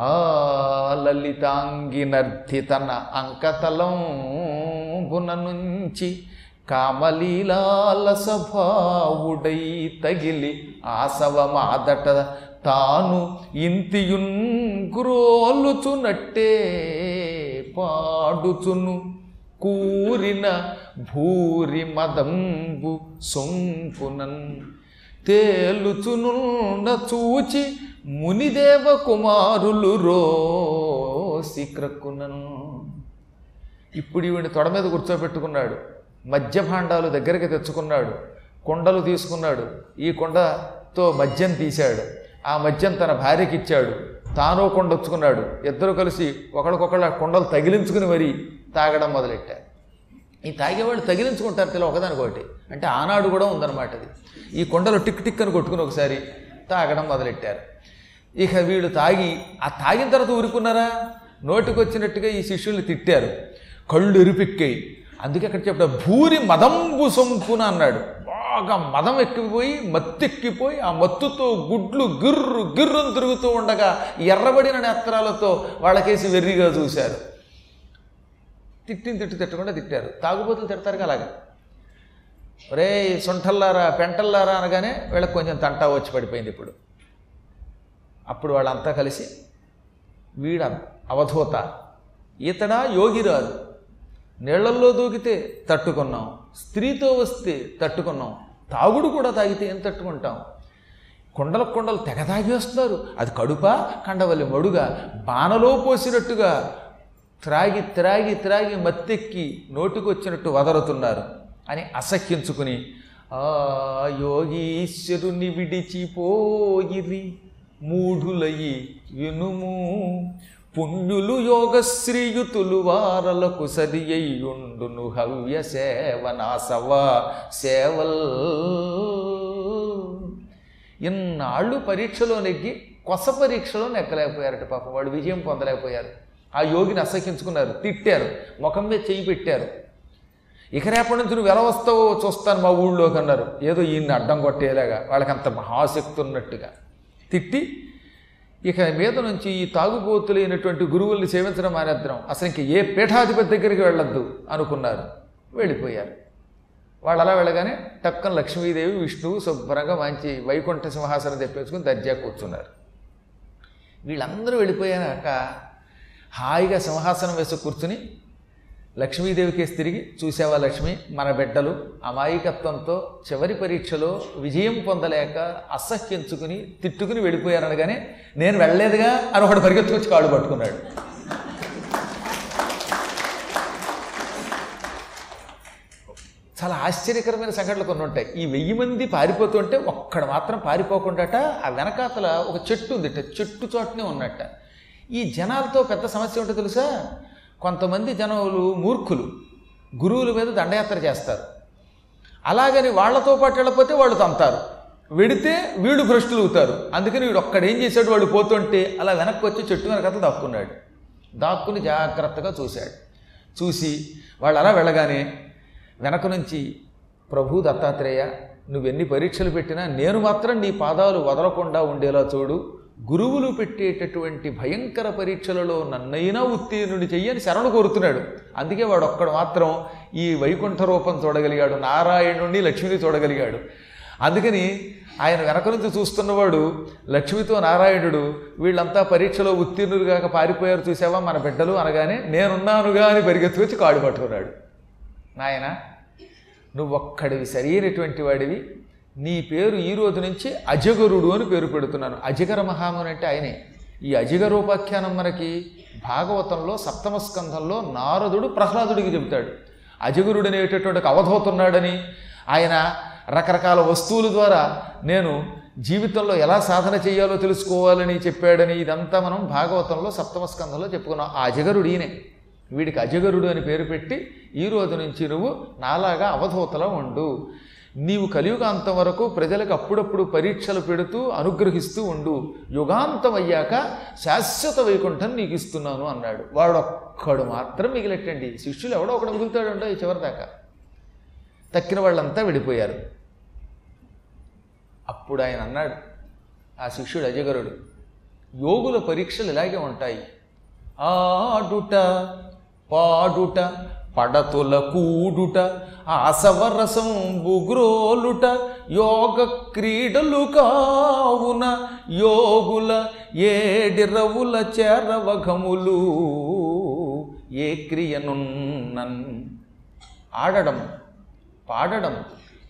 ఆ లలితాంగి తన అంకతలం నుంచి కామలీలాల స్వభావుడై తగిలి ఆసవమాదట తాను ఇంతియున్ గ్రోలుచునట్టే పాడుచును. కూరిన భూరి మదంబు సొంపునన్ తేలుచునున్న చూచి మునిదేవ కుమారులు రోసి ఇప్పుడు ఈవిని తొడ మీద కూర్చోబెట్టుకున్నాడు. మద్యభాండాలు దగ్గరికి తెచ్చుకున్నాడు. కుండలు తీసుకున్నాడు. ఈ కుండతో మద్యం తీశాడు. ఆ మద్యం తన భార్యకి ఇచ్చాడు. తాను కొండ వచ్చుకున్నాడు ఇద్దరు కలిసి ఒకరికొకళ్ళ కొండలు తగిలించుకుని మరీ తాగడం మొదలెట్టారు. ఈ తాగేవాళ్ళు తగిలించుకుంటారు తెల ఒకదానికొకటి. అంటే ఆనాడు కూడా ఉందన్నమాట అది. ఈ కొండలు టిక్ టిక్ అని కొట్టుకుని ఒకసారి తాగడం మొదలెట్టారు. ఇక వీళ్ళు తాగి ఆ తాగిన తర్వాత ఊరుకున్నారా? నోటికొచ్చినట్టుగా ఈ శిష్యుల్ని తిట్టారు. కళ్ళు ఎరుపెక్కాయి. అందుకే అక్కడ చెప్పాడు భూరి మదంబు సొంపున అన్నాడు. బాగా మదం ఎక్కిపోయి మత్తెక్కిపోయి ఆ మత్తుతో గుడ్లు గిర్రు గిర్రును తిరుగుతూ ఉండగా ఎర్రబడిన నేత్రాలతో వాళ్ళకేసి వెర్రిగా చూశారు. తిట్టిన తిట్టు తిట్టకుండా తిట్టారు. తాగుబోతులు తిడతారుగా అలాగా. ఒరే సొంటల్లారా పెంటల్లారా అనగానే వీళ్ళకి కొంచెం తంటా వచ్చి పడిపోయింది ఇప్పుడు. అప్పుడు వాళ్ళంతా కలిసి వీడ అవధూత ఇతడా యోగిరాజు నీళ్ళల్లో దూకితే తట్టుకున్నాం స్త్రీతో వస్తే తట్టుకున్నాం తాగుడు కూడా తాగితే ఏం తట్టుకుంటాం? కొండల కొండలు తెగ తాగేస్తున్నారు అది కడుపా కండవల్లి మడుగా? బాణలో పోసినట్టుగా త్రాగి త్రాగి త్రాగి మత్తెక్కి నోటికొచ్చినట్టు వదరుతున్నారు అని అసహ్యించుకుని ఆ యోగీశ్వరుని విడిచిపోయిరి. మూఢులయి వినుము. పుణ్యులు యోగశ్రీయుతులు వారలకు సరి అయ్యుండును హవ్య సేవనాసవ సేవల్. ఇన్నాళ్ళు పరీక్షలో నెగ్గి కొస పరీక్షలో నెక్కలేకపోయారట పాపం. వాళ్ళు విజయం పొందలేకపోయారు. ఆ యోగిని అసహించుకున్నారు. తిట్టారు. ముఖం మీద చేయి పెట్టారు. ఇక రేపటి నుంచి నువ్వు ఎలా వస్తావో చూస్తాను మా ఊళ్ళోకి అన్నారు. ఏదో ఈయన్ని అడ్డం కొట్టేలాగా. వాళ్ళకి అంత మహాశక్తి ఉన్నట్టుగా. తిట్టి ఇక మీద నుంచి ఈ తాగుబోతులైనటువంటి గురువుల్ని సేవించడం మానేద్దాం. అసలు ఇంక ఏ పీఠాధిపతి దగ్గరికి వెళ్ళొద్దు అనుకున్నారు. వెళ్ళిపోయారు. వాళ్ళు అలా వెళ్ళగానే టక్కన లక్ష్మీదేవి విష్ణువు శుభ్రంగా మంచి వైకుంఠ సింహాసనం తెప్పించుకుని దర్జా కూర్చున్నారు. వీళ్ళందరూ వెళ్ళిపోయాక హాయిగా సింహాసనం వేసి కూర్చుని లక్ష్మీదేవికి తిరిగి చూసావా లక్ష్మి? మన బిడ్డలు అమాయకత్వంతో చివరి పరీక్షలో విజయం పొందలేక అసహ్యించుకుని తిట్టుకుని వెళ్ళిపోయారనగానే నేను వెళ్ళలేదుగా అని ఒకడు పరిగెత్తుకొచ్చి కాళ్ళు పట్టుకున్నాడు. చాలా ఆశ్చర్యకరమైన సంఘటనలు కొన్ని ఉంటాయి. ఈ వెయ్యి మంది పారిపోతుంటే ఒక్కడ మాత్రం పారిపోకుండాట ఆ వెనకాతల ఒక చెట్టు ఉందిట చెట్టు చోటనే ఉన్నట్ట. ఈ జనాలతో పెద్ద సమస్య ఉంటే తెలుసా? కొంతమంది జనములు మూర్ఖులు. గురువుల మీద దండయాత్ర చేస్తారు. అలాగని వాళ్ళతో పాటు వెళ్ళకపోతే వాళ్ళు తంతారు వెడితే వీడు భ్రష్టులు అవుతారు అందుకని వీడు ఒక్కడేం చేశాడు? వాడు పోతుంటే అలా వెనక్కి వచ్చి చెట్టు వెనకత దాక్కున్నాడు. దాక్కుని జాగ్రత్తగా చూశాడు. చూసి వాళ్ళు అలా వెళ్ళగానే వెనక నుంచి ప్రభు దత్తాత్రేయ నువ్వెన్ని పరీక్షలు పెట్టినా నేను మాత్రం నీ పాదాలు వదలకుండా ఉండేలా చూడు. గురువులు పెట్టేటటువంటి భయంకర పరీక్షలలో నన్నైనా ఉత్తీర్ణుడి చెయ్యని శరణు కోరుతున్నాడు. అందుకే వాడు ఒక్కడు మాత్రం ఈ వైకుంఠ రూపం చూడగలిగాడు నారాయణుణ్ణి లక్ష్మిని చూడగలిగాడు. అందుకని ఆయన వెనక నుంచి చూస్తున్నవాడు లక్ష్మితో నారాయణుడు వీళ్ళంతా పరీక్షలో ఉత్తీర్ణులు కాక పారిపోయారు చూసావా మన బిడ్డలు అనగానే నేనున్నానుగా అని పరిగెత్తి వచ్చి కాడు పట్టుకున్నాడు. నాయన నువ్వొక్కడివి సరైనటువంటి వాడివి నీ పేరు ఈ రోజు నుంచి అజగరుడు అని పేరు పెడుతున్నాను. అజగర మహాముని అంటే ఆయనే. ఈ అజగరోపాఖ్యానం మనకి భాగవతంలో సప్తమ స్కంధంలో నారదుడు ప్రహ్లాదుడికి చెబుతాడు. అజగురుడు అనేటటువంటి అవధవుతున్నాడని అవధూతున్నాడని ఆయన రకరకాల వస్తువుల ద్వారా నేను జీవితంలో ఎలా సాధన చేయాలో తెలుసుకోవాలని చెప్పాడని ఇదంతా మనం భాగవతంలో సప్తమ స్కంధంలో చెప్పుకున్నాం. ఆ అజగరుడు ఈయనే. వీడికి అజగరుడు అని పేరు పెట్టి ఈ రోజు నుంచి నువ్వు నాలాగా అవధూతలా ఉండు. నీవు కలియుగాంతం వరకు ప్రజలకు అప్పుడప్పుడు పరీక్షలు పెడుతూ అనుగ్రహిస్తూ ఉండు. యుగాంతం అయ్యాక శాశ్వత వైకుంఠం నీకు ఇస్తున్నాను అన్నాడు. వాడొక్కడు మాత్రం మిగిలెట్టండి. శిష్యులు ఎవడో ఒకడు మిగులుతాడంటో ఈ చివరిదాకా తక్కిన వాళ్ళంతా విడిపోయారు. అప్పుడు ఆయన అన్నాడు ఆ శిష్యుడు అజగరుడు యోగుల పరీక్షలు ఇలాగే ఉంటాయి. ఆడుట పాడుట పడతుల కూడుట ఆసవరసం బుగ్రోలుట యోగ క్రీడలు కావున యోగుల ఏడిరవుల చేరవఘములు. ఏ క్రియనున్నన్? ఆడడం పాడడం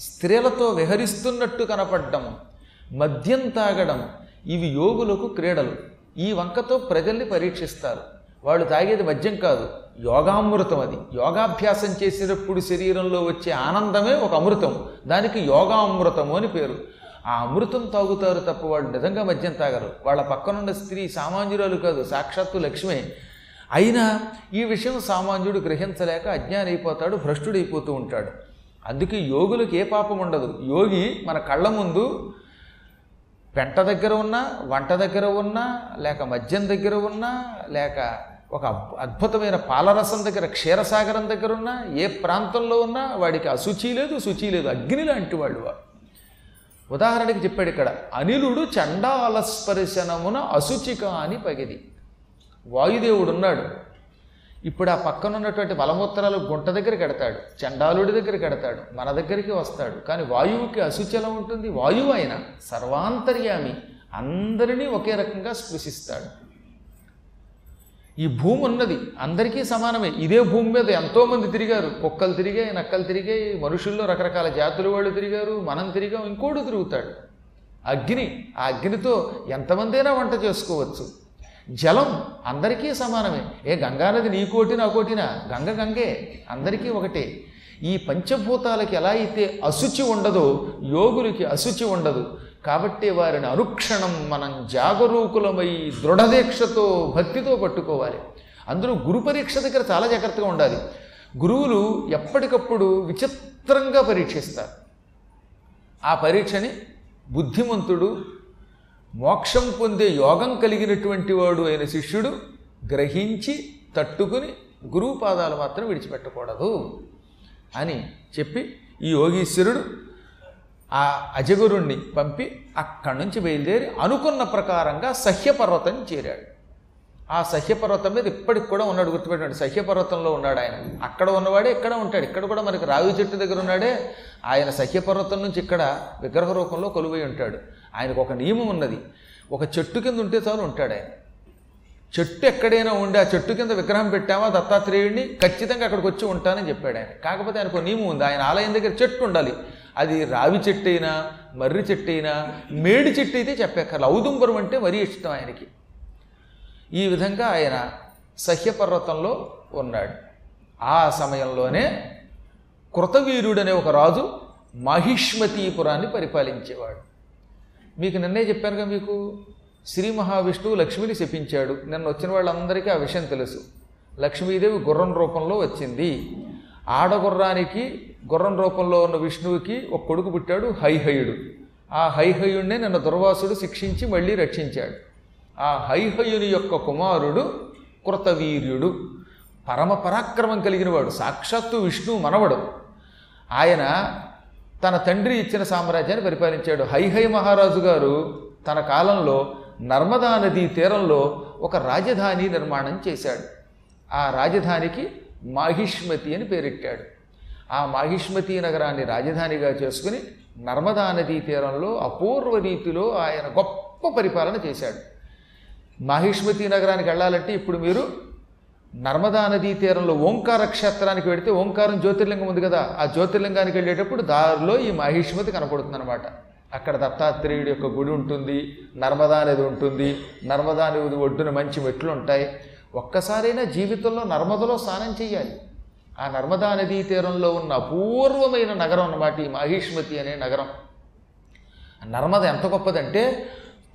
స్త్రీలతో విహరిస్తున్నట్టు కనపడడం మద్యం తాగడం ఇవి యోగులకు క్రీడలు. ఈ వంకతో ప్రజల్ని పరీక్షిస్తారు. వాళ్ళు తాగేది మద్యం కాదు యోగామృతం అది. యోగాభ్యాసం చేసినప్పుడు శరీరంలో వచ్చే ఆనందమే ఒక అమృతం. దానికి యోగామృతము అని పేరు. ఆ అమృతం తాగుతారు తప్ప వాళ్ళు నిజంగా మద్యం తాగరు. వాళ్ళ పక్కనున్న స్త్రీ సామాన్యురాలు కాదు సాక్షాత్తు లక్ష్మే. అయినా ఈ విషయం సామాన్యుడు గ్రహించలేక అజ్ఞానైపోతాడు భ్రష్టుడైపోతూ ఉంటాడు. అందుకే యోగులకు ఏ పాపం ఉండదు. యోగి మన కళ్ళ ముందు పెంట దగ్గర ఉన్నా వంట దగ్గర ఉన్నా లేక మద్యం దగ్గర ఉన్నా లేక ఒక అద్భుతమైన పాలరసం దగ్గర క్షీరసాగరం దగ్గర ఉన్నా ఏ ప్రాంతంలో ఉన్నా వాడికి అశుచి లేదు శుచి లేదు అగ్ని లాంటి వాళ్ళు వాడు. ఉదాహరణకి చెప్పాడు ఇక్కడ అనిలుడు చండాల స్పర్శనమున అశుచిక అని పగిది వాయుదేవుడు ఉన్నాడు. ఇప్పుడు ఆ పక్కన ఉన్నటువంటి మలమూత్రాలు గుంట దగ్గరికి ఎడతాడు చండాలుడి దగ్గరికి ఎడతాడు మన దగ్గరికి వస్తాడు. కానీ వాయువుకి అశుచి ఎలా ఉంటుంది? వాయువు అయిన సర్వాంతర్యామి అందరినీ ఒకే రకంగా స్పృశిస్తాడు. ఈ భూమి ఉన్నది అందరికీ సమానమే. ఇదే భూమి మీద ఎంతోమంది తిరిగారు. కుక్కలు తిరిగాయి నక్కలు తిరిగాయి మనుషుల్లో రకరకాల జాతుల వాళ్ళు తిరిగారు మనం తిరిగాం ఇంకోడు తిరుగుతాడు. అగ్ని ఆ అగ్నితో ఎంతమందైనా వంట చేసుకోవచ్చు. జలం అందరికీ సమానమే. ఏ గంగానది నీ కోటి కోటిన కోటినా? గంగ గంగే అందరికీ ఒకటే. ఈ పంచభూతాలకి ఎలా అయితే అశుచి ఉండదో యోగులకి అశుచి ఉండదు. కాబట్టి వారిని అనుక్షణం మనం జాగరూకులమై దృఢదీక్షతో భక్తితో పట్టుకోవాలి. అందరూ గురు పరీక్ష దగ్గర చాలా జాగ్రత్తగా ఉండాలి. గురువులు ఎప్పటికప్పుడు విచిత్రంగా పరీక్షిస్తారు. ఆ పరీక్షని బుద్ధిమంతుడు మోక్షం పొందే యోగం కలిగినటువంటి వాడు అయిన శిష్యుడు గ్రహించి తట్టుకుని గురువు పాదాలు మాత్రం విడిచిపెట్టకూడదు అని చెప్పి ఈ యోగీశ్వరుడు ఆ అజగురుణ్ణి పంపి అక్కడి నుంచి బయలుదేరి అనుకున్న ప్రకారంగా సహ్యపర్వతం చేరాడు. ఆ సహ్యపర్వతం మీద ఇప్పటికి కూడా ఉన్నాడు గుర్తుపెట్టాడు సహ్యపర్వతంలో ఉన్నాడు ఆయన. అక్కడ ఉన్నవాడే ఇక్కడ ఉంటాడు. ఇక్కడ కూడా మనకి రావి చెట్టు దగ్గర ఉన్నాడే. ఆయన సహ్యపర్వతం నుంచి ఇక్కడ విగ్రహ రూపంలో కొలువై ఉంటాడు. ఆయనకు ఒక నియమం ఉన్నది. ఒక చెట్టు కింద ఉంటే చాలు ఉంటాడు ఆయన. చెట్టు ఎక్కడైనా ఉండి ఆ చెట్టు కింద విగ్రహం పెట్టామా దత్తాత్రేయుడిని ఖచ్చితంగా అక్కడికి వచ్చి ఉంటానని చెప్పాడు ఆయన. కాకపోతే ఆయనకు నియమం ఉంది. ఆయన ఆలయం దగ్గర చెట్టు ఉండాలి. అది రావి చెట్టు అయినా మర్రి చెట్టు అయినా మేడి చెట్టు అయితే చెప్పక్కర్లేదు ఔదుంబరం అంటే మరీ ఇష్టం ఆయనకి. ఈ విధంగా ఆయన సహ్యపర్వతంలో ఉన్నాడు. ఆ సమయంలోనే కృతవీరుడనే ఒక రాజు మహిష్మతీపురాన్ని పరిపాలించేవాడు. మీకు నిన్నే చెప్పానుగా మీకు? శ్రీ మహావిష్ణువు లక్ష్మిని శపించాడు. నిన్న వచ్చిన వాళ్ళందరికీ ఆ విషయం తెలుసు. లక్ష్మీదేవి గుర్రం రూపంలో వచ్చింది. ఆడగుర్రానికి గుర్రం రూపంలో ఉన్న విష్ణువుకి ఒక కొడుకు పుట్టాడు హైహయుడు. ఆ హైహయుడినే నిన్న దుర్వాసుడు శిక్షించి మళ్ళీ రక్షించాడు. ఆ హైహయుని యొక్క కుమారుడు కృతవీర్యుడు. పరమ పరాక్రమం కలిగినవాడు సాక్షాత్తు విష్ణువు మనవడు. ఆయన తన తండ్రి ఇచ్చిన సామ్రాజ్యాన్ని పరిపాలించాడు. హైహై మహారాజు గారు తన కాలంలో నర్మదా నదీ తీరంలో ఒక రాజధాని నిర్మాణం చేశాడు. ఆ రాజధానికి మాహిష్మతి అని పేరెట్టాడు ఆ మాహిష్మతి నగరాన్ని రాజధానిగా చేసుకుని నర్మదా నదీ తీరంలో అపూర్వ రీతిలో ఆయన గొప్ప పరిపాలన చేశాడు. మాహిష్మతి నగరానికి వెళ్ళాలంటే ఇప్పుడు మీరు నర్మదా నదీ తీరంలో ఓంకార క్షేత్రానికి వెడితే ఓంకారం జ్యోతిర్లింగం ఉంది కదా ఆ జ్యోతిర్లింగానికి వెళ్ళేటప్పుడు దారిలో ఈ మహిష్మతి కనపడుతుంది అనమాట అక్కడ దత్తాత్రేయుడి యొక్క గుడి ఉంటుంది నర్మదా నది ఉంటుంది నర్మదా నది ఒడ్డున మంచి మెట్లు ఉంటాయి. ఒక్కసారైనా జీవితంలో నర్మదలో స్నానం చేయాలి. ఆ నర్మదా నదీ తీరంలో ఉన్న అపూర్వమైన నగరం అన్నమాట ఈ మాహిష్మతి అనే నగరం. నర్మద ఎంత గొప్పదంటే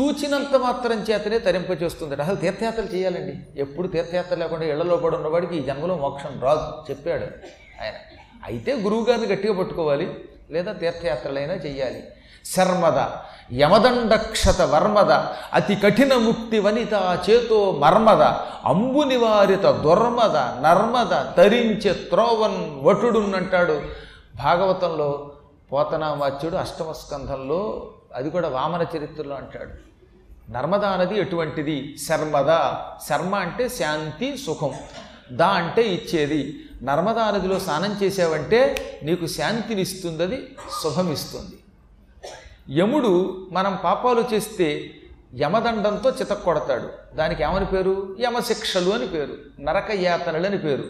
చూచినంత మాత్రం చేతనే తరింపచేస్తుంది అసలు తీర్థయాత్రలు చేయాలండి. ఎప్పుడు తీర్థయాత్ర లేకుండా ఇళ్ళలో కూడా ఉన్నవాడికి ఈ జన్మలో మోక్షం రాదు చెప్పాడు ఆయన. అయితే గురువుగారిని గట్టిగా పట్టుకోవాలి. లేదా తీర్థయాత్రలైనా చేయాలి శర్మద యమదండక్షత వర్మద అతి కఠిన ముక్తి వనిత చేతో మర్మద అంబునివారిత దుర్మద నర్మద తరించే త్రోవన్ వటుడున్నంటాడు భాగవతంలో పోతనామాచ్యుడు అష్టమస్కంధంలో అది కూడా వామన చరిత్రలో అంటాడు నర్మదా నది ఎటువంటిది శర్మద శర్మ అంటే శాంతి సుఖం దా అంటే ఇచ్చేది నర్మదా నదిలో స్నానం చేసావంటే నీకు శాంతినిస్తుంది అది శుభమిస్తుంది యముడు మనం పాపాలు చేస్తే యమదండంతో చితక్కొడతాడు. దానికి ఏమని పేరు? యమశిక్షలు అని పేరు. నరకయాతనలు అని పేరు.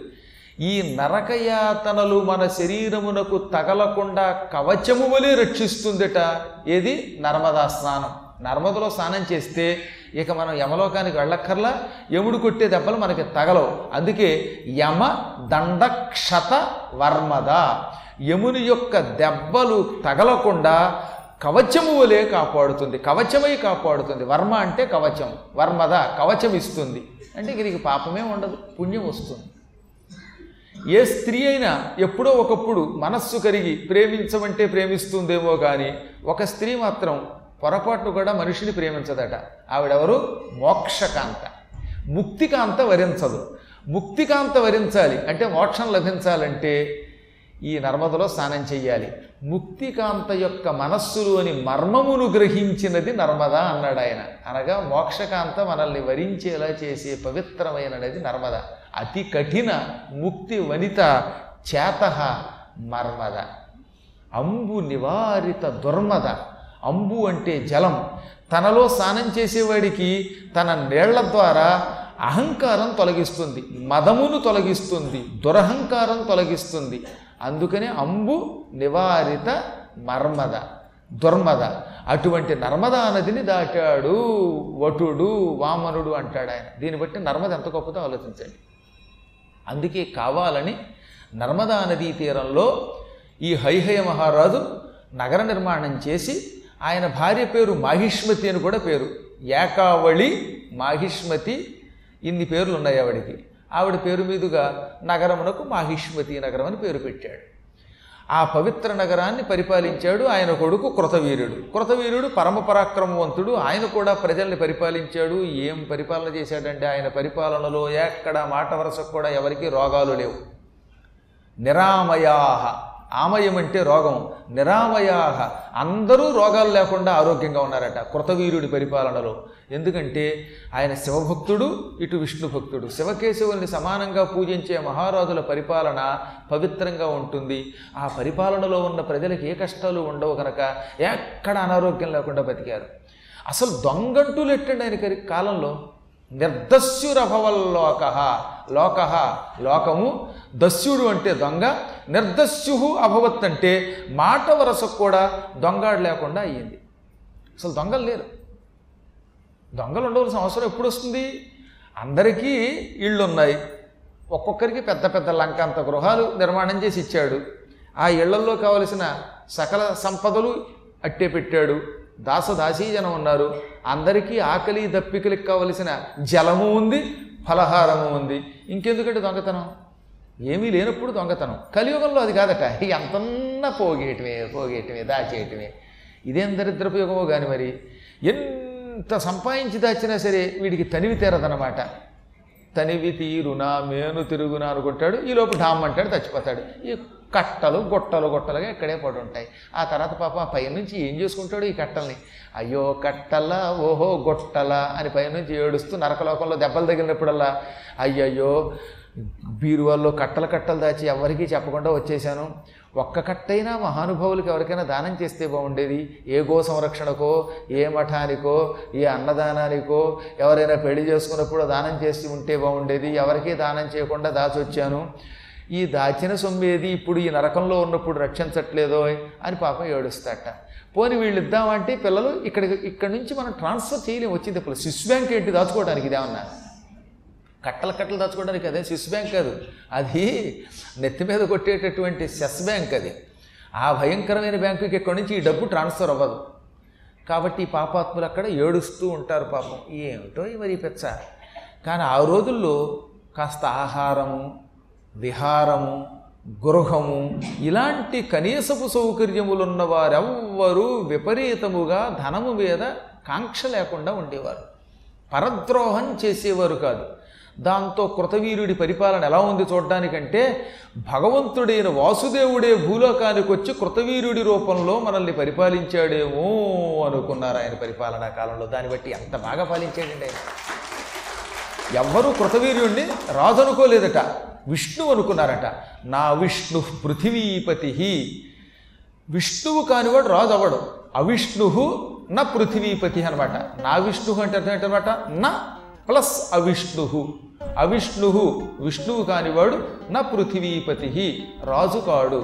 ఈ నరకయాతనలు మన శరీరమునకు తగలకుండా కవచము వలె రక్షిస్తుందిట. ఏది? నర్మదా స్నానం. నర్మదలో స్నానం చేస్తే ఇక మనం యమలోకానికి వెళ్ళక్కర్లా. యముడు కొట్టే దెబ్బలు మనకి తగలవు. అందుకే యమ దండక్షత వర్మద యముని యొక్క దెబ్బలు తగలకుండా కవచము వలె కాపాడుతుంది కవచమై కాపాడుతుంది. వర్మ అంటే కవచం వర్మద కవచం ఇస్తుంది అంటే ఇక పాపమే ఉండదు పుణ్యం వస్తుంది. ఏ స్త్రీ అయినా ఎప్పుడో ఒకప్పుడు మనస్సు కరిగి ప్రేమించమంటే ప్రేమిస్తుందేమో కానీ ఒక స్త్రీ మాత్రం పొరపాటు కూడా మనిషిని ప్రేమించదట. ఆవిడెవరు? మోక్షకాంత. ముక్తికాంత వరించదు. ముక్తికాంత వరించాలి. అంటే మోక్షం లభించాలంటే ఈ నర్మదలో స్నానం చెయ్యాలి. ముక్తికాంత యొక్క మనస్సులోని మర్మమును గ్రహించినది నర్మద అన్నాడు ఆయన. అనగా మోక్షకాంత మనల్ని వరించేలా చేసే పవిత్రమైనది నర్మద. అతి కఠిన ముక్తి వనిత చేత మర్మద. అంబు నివారిత దుర్మద. అంబు అంటే జలం. తనలో స్నానం చేసేవాడికి తన నీళ్ళ ద్వారా అహంకారం తొలగిస్తుంది. మదమును తొలగిస్తుంది. దురహంకారం తొలగిస్తుంది. అందుకనే అంబు నివారిత మర్మద దుర్మద. అటువంటి నర్మదా నదిని దాటాడు వటుడు వామనుడు అంటాడు ఆయన. దీన్ని బట్టి నర్మద ఎంత గొప్పదో ఆలోచించండి. అందుకే కావాలని నర్మదా నదీ తీరంలో ఈ హైహయ మహారాజు నగర నిర్మాణం చేసి ఆయన భార్య పేరు మాహిష్మతి అని కూడా పేరు. ఏకావళి మాహిష్మతి ఇన్ని పేర్లు ఉన్నాయి ఆవిడికి. ఆవిడ పేరు మీదుగా నగరమునకు మాహిష్మతి నగరం అని పేరు పెట్టాడు. ఆ పవిత్ర నగరాన్ని పరిపాలించాడు ఆయన కొడుకు కృతవీరుడు కృతవీరుడు పరమ పరాక్రమవంతుడు. ఆయన కూడా ప్రజల్ని పరిపాలించాడు. ఏం పరిపాలన చేశాడంటే ఆయన పరిపాలనలో ఎక్కడ మాట వరసకు కూడా ఎవరికీ రోగాలు లేవు. నిరామయాహ. ఆమయం అంటే రోగం. నిరామయాహ. అందరూ రోగాలు లేకుండా ఆరోగ్యంగా ఉన్నారట కృతవీరుడి పరిపాలనలో. ఎందుకంటే ఆయన శివభక్తుడు ఇటు విష్ణు భక్తుడు. శివకేశవుల్ని సమానంగా పూజించే మహారాజుల పరిపాలన పవిత్రంగా ఉంటుంది. ఆ పరిపాలనలో ఉన్న ప్రజలకు ఏ కష్టాలు ఉండవు కనుక ఎక్కడ అనారోగ్యం లేకుండా బతికారు. అసలు దొంగంటూ ఎట్టండి ఆయన కరి- కాలంలో. నిర్దస్యురభవల్లోక లోక లోకము దస్యుడు అంటే దొంగ నిర్దస్యుహు అభవత్ అంటే మాట వరసకు కూడా దొంగాడు లేకుండా అయ్యింది. అసలు దొంగలు లేరు. దొంగలు ఉండవలసిన అవసరం ఎప్పుడు వస్తుంది? అందరికీ ఇళ్ళు ఉన్నాయి ఒక్కొక్కరికి పెద్ద పెద్ద లంకంత గృహాలు నిర్మాణం చేసి ఇచ్చాడు. ఆ ఇళ్ళల్లో కావలసిన సకల సంపదలు అట్టే పెట్టాడు. దాసదాసీజనం ఉన్నారు. అందరికీ ఆకలి దప్పికలకు కావలసిన జలము ఉంది ఫలహారము ఉంది. ఇంకెందుకంటే దొంగతనం? ఏమీ లేనప్పుడు దొంగతనం. కలియుగంలో అది కాదట. ఎంతన్నా పోగేయటమే పోగేయటమే దాచేయటమే. ఇదేం దరిద్రపు యుగమో కానీ మరి. ఎంత సంపాదించి దాచినా సరే వీడికి తనివి తీరదనమాట తనివి తీరునా మేను తిరుగునా అనుకుంటాడు. ఈ లోపు అంటాడు చచ్చిపోతాడు. ఈ కట్టలు గొట్టలు గొట్టలుగా ఇక్కడే పడి ఉంటాయి ఆ తర్వాత పాప ఆ పైనుంచి ఏం చేసుకుంటాడు ఈ కట్టల్ని? అయ్యో కట్టల ఓహో గొట్టల అని పైన నుంచి ఏడుస్తూ నరకలోకంలో దెబ్బలు తగిలినప్పుడల్లా అయ్యయ్యో బీరువాల్లో కట్టలు కట్టలు దాచి ఎవరికీ చెప్పకుండా వచ్చేసాను ఒక్క కట్టైనా మహానుభావులకు ఎవరికైనా దానం చేస్తే బాగుండేది. ఏ గో సంరక్షణకో ఏ మఠానికో ఏ అన్నదానానికో ఎవరైనా పెళ్ళి చేసుకున్నప్పుడు దానం చేసి ఉంటే బాగుండేది. ఎవరికీ దానం చేయకుండా దాచొచ్చాను. ఈ దాచిన సొమ్మేది ఇప్పుడు ఈ నరకంలో ఉన్నప్పుడు రక్షించట్లేదో అని పాపం ఏడుస్తాట. పోని వీళ్ళు ఇద్దామంటే పిల్లలు ఇక్కడ ఇక్కడి నుంచి మనం ట్రాన్స్ఫర్ చేయలేము. వచ్చింది ఇప్పుడు స్విస్ బ్యాంక్ ఏంటి? దాచుకోవడానికి ఇదేమన్నా కట్టలు కట్టలు దాచుకోవడానికి అదే స్విస్ బ్యాంక్ కాదు. అది నెత్తి మీద కొట్టేటటువంటి సెస్ బ్యాంక్ అది. ఆ భయంకరమైన బ్యాంకుకి ఎక్కడి నుంచి ఈ డబ్బు ట్రాన్స్ఫర్ అవ్వదు. కాబట్టి ఈ పాపాత్ములు అక్కడ ఏడుస్తూ ఉంటారు పాపం. ఏమిటో ఈ మరి పెచ్చ. కానీ ఆ రోజుల్లో కాస్త ఆహారము విహారము గృహము ఇలాంటి కనీసపు సౌకర్యములున్న వారెవ్వరూ విపరీతముగా ధనము మీద కాంక్ష లేకుండా ఉండేవారు. పరద్రోహం చేసేవారు కాదు. దాంతో కృతవీరుడి పరిపాలన ఎలా ఉంది చూడడానికంటే భగవంతుడైన వాసుదేవుడే భూలోకానికి వచ్చి కృతవీరుడి రూపంలో మనల్ని పరిపాలించాడేమో అనుకున్నారు ఆయన పరిపాలనా కాలంలో. దాన్ని బట్టి ఎంత బాగా పాలించాడండి ఆయన. ఎవ్వరూ కృతవీర్యుణ్ణి రాజు అనుకోలేదట విష్ణువు అనుకున్నారట. నా విష్ణు పృథివీపతి విష్ణువు కానివాడు రాజు అవడు అవిష్ణు నా పృథివీపతి అనమాట నా విష్ణు అంటే అర్థం ఏంటనమాట నా ప్లస్ అవిష్ణు అవిష్ణు విష్ణువు కానివాడు నా పృథివీపతి రాజు కాడు